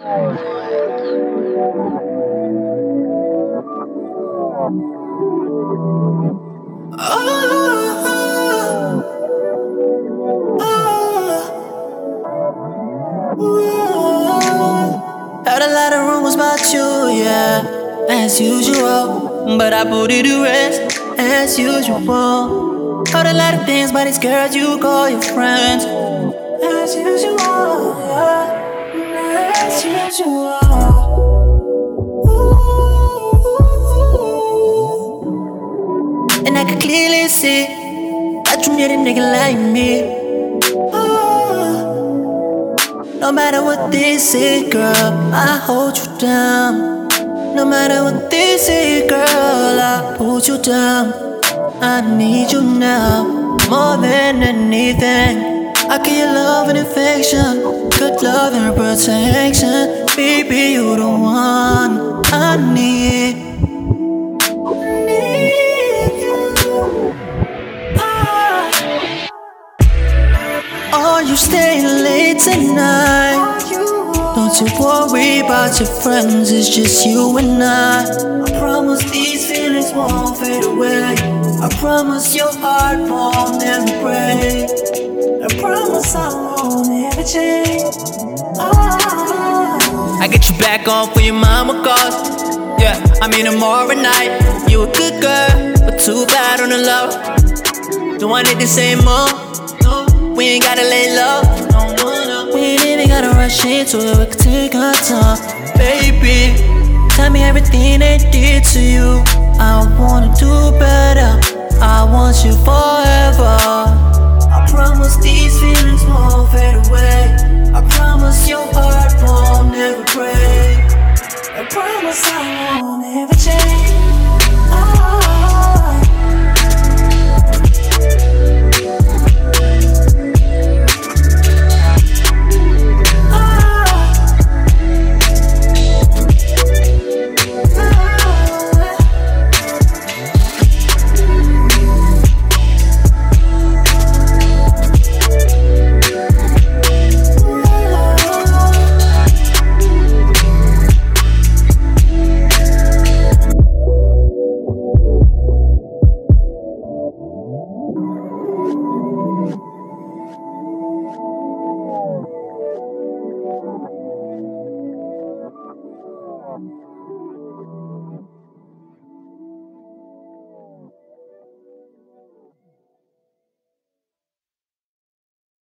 Heard a lot of rumors about you, yeah, as usual. But I put it to rest, as usual. Heard a lot of things, but it's girls you call your friends, as usual, And I can clearly see that you need a nigga like me. No matter what they say, girl, I hold you down. No matter what they say, girl, I hold you down. I need you now more than anything. I give you love and affection, good love and protection. Baby, you the one I need. Are you staying late tonight? Don't you worry about your friends, it's just you and I. I promise these feelings won't fade away. I promise your heart won't never break. I promise I won't ever change. Ah. I get you back on for your mama calls. Yeah, I mean tomorrow night. You a good girl, but too bad on the love. Don't want it the same more. No, we ain't gotta lay low. We ain't even gotta rush into it, we can take our time. Baby, tell me everything they did to you. I wanna do better, I want you forever. I promise I promise I won't ever change.